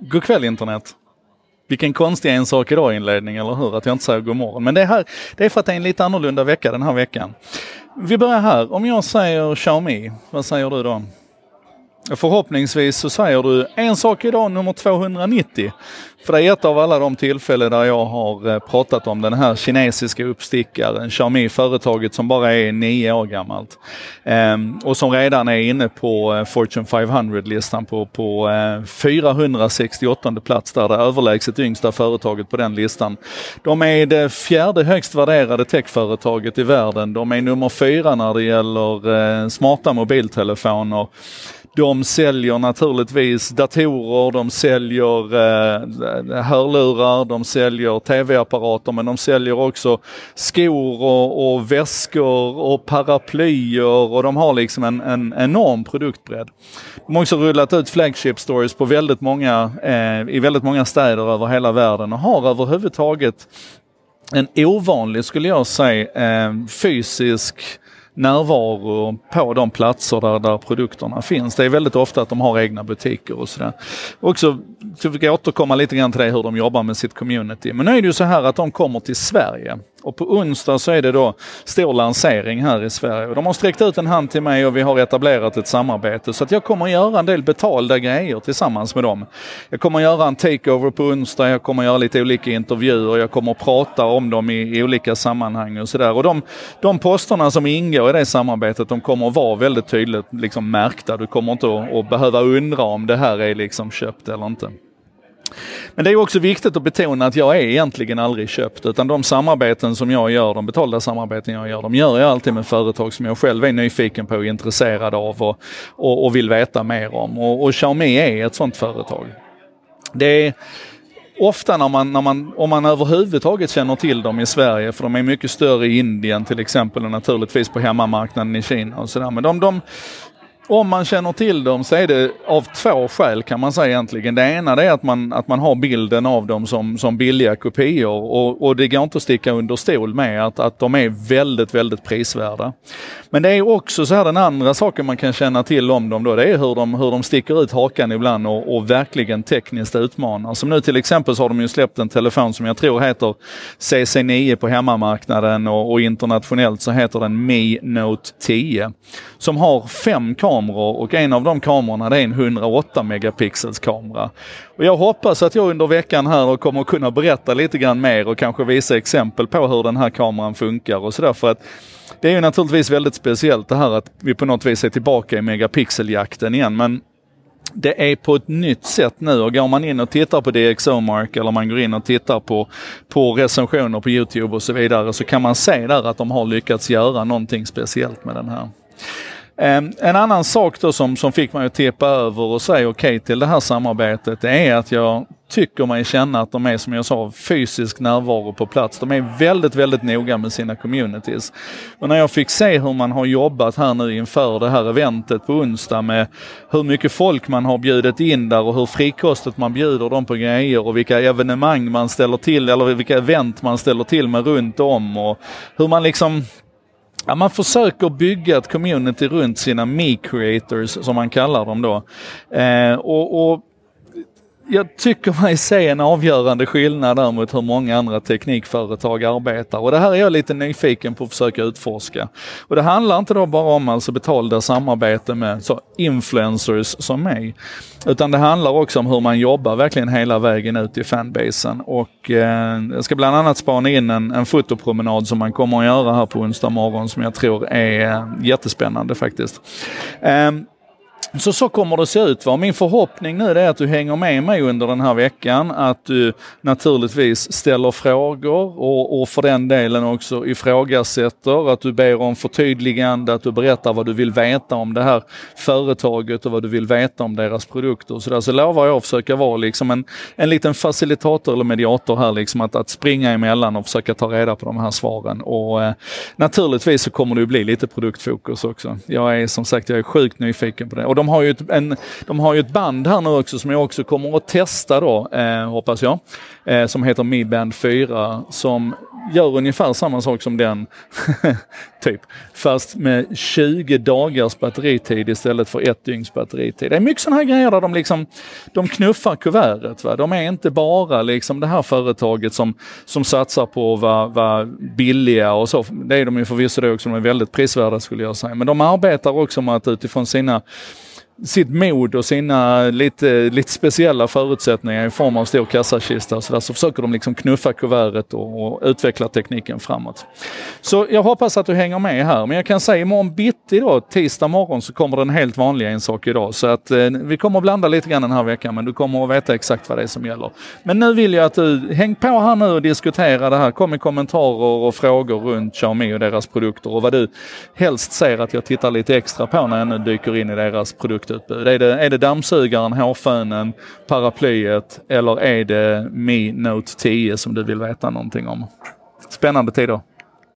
God kväll internet. Vilken konstig en sak idag inledning, eller hur? Att jag inte säger god morgon. Men det, här, det är för att det är en lite annorlunda vecka den här veckan. Vi börjar här. Om jag säger Xiaomi, vad säger du då? Förhoppningsvis så säger du en sak idag, nummer 290. För det är ett av alla de tillfällen där jag har eh, pratat om den här kinesiska uppstickaren, Xiaomi, företaget som bara är nio år gammalt. Ehm, och som redan är inne på eh, Fortune 500-listan på, på eh, 468 plats där, det överlägset yngsta företaget på den listan. De är det fjärde högst värderade techföretaget i världen. De är nummer fyra när det gäller smarta mobiltelefoner. De säljer naturligtvis datorer, de säljer eh, hörlurar, de säljer tv-apparater men de säljer också skor och, och väskor och paraplyer och de har liksom en, en enorm produktbredd. De har också rullat ut flagship stories på väldigt många, eh, i väldigt många städer över hela världen och har överhuvudtaget en ovanlig, skulle jag säga, eh, fysisk närvaro på de platser där, där produkterna finns. Det är väldigt ofta att de har egna butiker och sådär. Också så fick jag återkomma lite grann till det hur de jobbar med sitt community. Men nu är det ju så här att de kommer till Sverige och på onsdag så är det då stor lansering här i Sverige. De har sträckt ut en hand till mig och vi har etablerat ett samarbete. Så att jag kommer göra en del betalda grejer tillsammans med dem. Jag kommer göra en takeover på onsdag, jag kommer göra lite olika intervjuer, jag kommer prata om dem i, i olika sammanhang och sådär. Och de, de posterna som ingår i det samarbetet, de kommer att vara väldigt tydligt liksom märkta. Du kommer inte att, att behöva undra om det här är liksom köpt eller inte. Men det är också viktigt att betona att jag är egentligen aldrig köpt utan de samarbeten som jag gör, de betalda samarbeten jag gör, de gör jag alltid med företag som jag själv är nyfiken på och intresserad av och, och, och vill veta mer om. Och, och Xiaomi är ett sådant företag. Det är ofta när man, när man, om man överhuvudtaget känner till dem i Sverige, för de är mycket större i Indien till exempel och naturligtvis på hemmamarknaden i Kina och sådär. Men de, de, om man känner till dem så är det av två skäl kan man säga egentligen. Det ena är att man, att man har bilden av dem som, som billiga kopior och, och det går inte att sticka under stol med att, att de är väldigt, väldigt prisvärda. Men det är också så här den andra saken man kan känna till om dem då, det är hur de, hur de sticker ut hakan ibland och, och verkligen tekniskt utmanar. Som nu till exempel så har de ju släppt en telefon som jag tror heter CC9 på hemmamarknaden och, och internationellt så heter den Mi Note 10. Som har fem kameror och en av de kamerorna det är en 108 megapixels kamera. Och jag hoppas att jag under veckan här kommer kunna berätta lite grann mer och kanske visa exempel på hur den här kameran funkar och sådär för att det är ju naturligtvis väldigt speciellt det här att vi på något vis är tillbaka i megapixeljakten igen men det är på ett nytt sätt nu och går man in och tittar på DxOMark eller man går in och tittar på, på recensioner på Youtube och så vidare så kan man se där att de har lyckats göra någonting speciellt med den här. Ehm, en annan sak då som, som fick mig att tippa över och säga okej okay till det här samarbetet, det är att jag tycker mig känna att de är, som jag sa, fysisk närvaro på plats. De är väldigt, väldigt noga med sina communities. Och när jag fick se hur man har jobbat här nu inför det här eventet på onsdag med hur mycket folk man har bjudit in där och hur frikostigt man bjuder dem på grejer och vilka evenemang man ställer till, eller vilka event man ställer till med runt om och hur man liksom Ja, man försöker bygga ett community runt sina me-creators som man kallar dem då. Eh, och, och jag tycker mig se en avgörande skillnad där mot hur många andra teknikföretag arbetar och det här är jag lite nyfiken på att försöka utforska. Och det handlar inte då bara om alltså betalda samarbeten med så influencers som mig. Utan det handlar också om hur man jobbar verkligen hela vägen ut i fanbasen. Och eh, jag ska bland annat spana in en, en fotopromenad som man kommer att göra här på onsdag morgon som jag tror är eh, jättespännande faktiskt. Eh, så så kommer det se ut. Va? Min förhoppning nu är att du hänger med mig under den här veckan, att du naturligtvis ställer frågor och, och för den delen också ifrågasätter, att du ber om förtydligande, att du berättar vad du vill veta om det här företaget och vad du vill veta om deras produkter. Så, där. så lovar jag att försöka vara liksom en, en liten facilitator eller mediator här, liksom att, att springa emellan och försöka ta reda på de här svaren. Och eh, naturligtvis så kommer det bli lite produktfokus också. Jag är som sagt, jag är sjukt nyfiken på det. Och de har ju ett, en, de har ju ett band här nu också som jag också kommer att testa då, eh, hoppas jag, eh, som heter Mi Band 4, som gör ungefär samma sak som den, typ. Fast med 20 dagars batteritid istället för ett dygns batteritid. Det är mycket sådana här grejer där de liksom, de knuffar kuvertet. Va? De är inte bara liksom det här företaget som, som satsar på att vara, vara billiga och så. Det är de ju förvisso det också, de är väldigt prisvärda skulle jag säga. Men de arbetar också med att utifrån sina sitt mod och sina lite, lite speciella förutsättningar i form av stor kassakista och sådär. så försöker de liksom knuffa kuvertet och, och, utveckla tekniken framåt. Så jag hoppas att du hänger med här. Men jag kan säga imorgon bitti då, tisdag morgon, så kommer den helt vanliga en sak idag. Så att eh, vi kommer att blanda lite grann den här veckan, men du kommer att veta exakt vad det är som gäller. Men nu vill jag att du, häng på här nu och diskutera det här. Kom med kommentarer och frågor runt Xiaomi och deras produkter och vad du helst ser att jag tittar lite extra på när jag nu dyker in i deras produkter produktutbud? Är det, är det dammsugaren, hårfönen, paraplyet eller är det Mi Note 10 som du vill veta någonting om? Spännande tider.